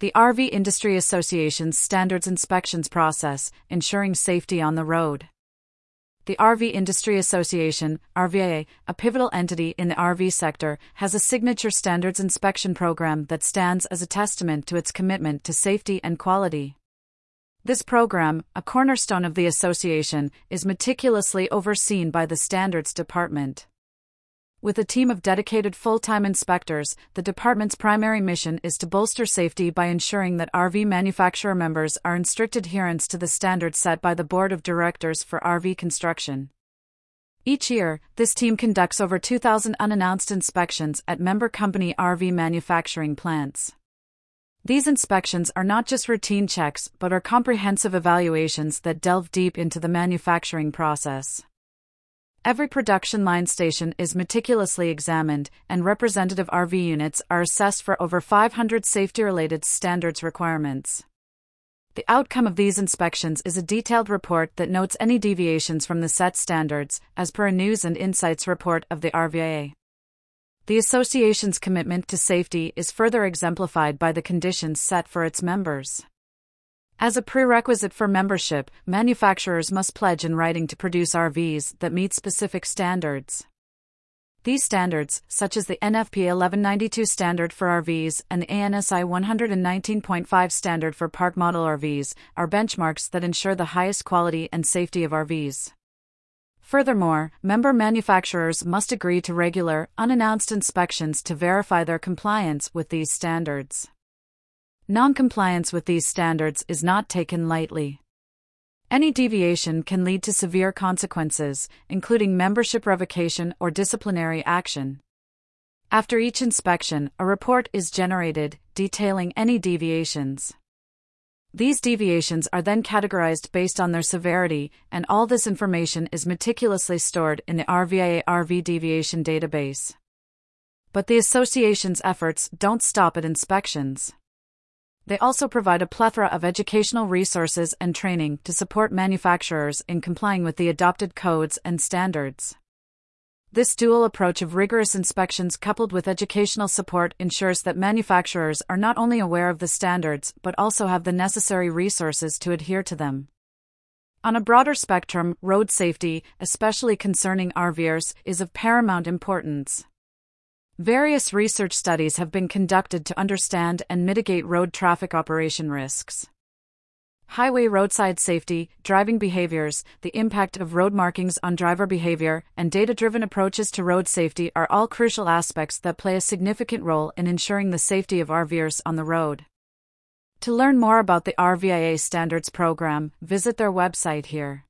the RV Industry Association's standards inspections process, ensuring safety on the road. The RV Industry Association, RVIA, a pivotal entity in the RV sector, has a signature standards inspection program that stands as a testament to its commitment to safety and quality. This program, a cornerstone of the association, is meticulously overseen by the Standards Department. With a team of dedicated full time inspectors, the department's primary mission is to bolster safety by ensuring that RV manufacturer members are in strict adherence to the standards set by the Board of Directors for RV Construction. Each year, this team conducts over 2,000 unannounced inspections at member company RV manufacturing plants. These inspections are not just routine checks, but are comprehensive evaluations that delve deep into the manufacturing process. Every production line station is meticulously examined, and representative RV units are assessed for over 500 safety related standards requirements. The outcome of these inspections is a detailed report that notes any deviations from the set standards, as per a News and Insights report of the RVIA. The association's commitment to safety is further exemplified by the conditions set for its members. As a prerequisite for membership, manufacturers must pledge in writing to produce RVs that meet specific standards. These standards, such as the NFPA 1192 standard for RVs and the ANSI 119.5 standard for park model RVs, are benchmarks that ensure the highest quality and safety of RVs. Furthermore, member manufacturers must agree to regular, unannounced inspections to verify their compliance with these standards. Noncompliance with these standards is not taken lightly. Any deviation can lead to severe consequences, including membership revocation or disciplinary action. After each inspection, a report is generated detailing any deviations. These deviations are then categorized based on their severity, and all this information is meticulously stored in the RVIA RV Deviation Database. But the association's efforts don't stop at inspections. They also provide a plethora of educational resources and training to support manufacturers in complying with the adopted codes and standards. This dual approach of rigorous inspections coupled with educational support ensures that manufacturers are not only aware of the standards but also have the necessary resources to adhere to them. On a broader spectrum, road safety, especially concerning RVers, is of paramount importance. Various research studies have been conducted to understand and mitigate road traffic operation risks. Highway roadside safety, driving behaviors, the impact of road markings on driver behavior, and data driven approaches to road safety are all crucial aspects that play a significant role in ensuring the safety of RVers on the road. To learn more about the RVIA Standards Program, visit their website here.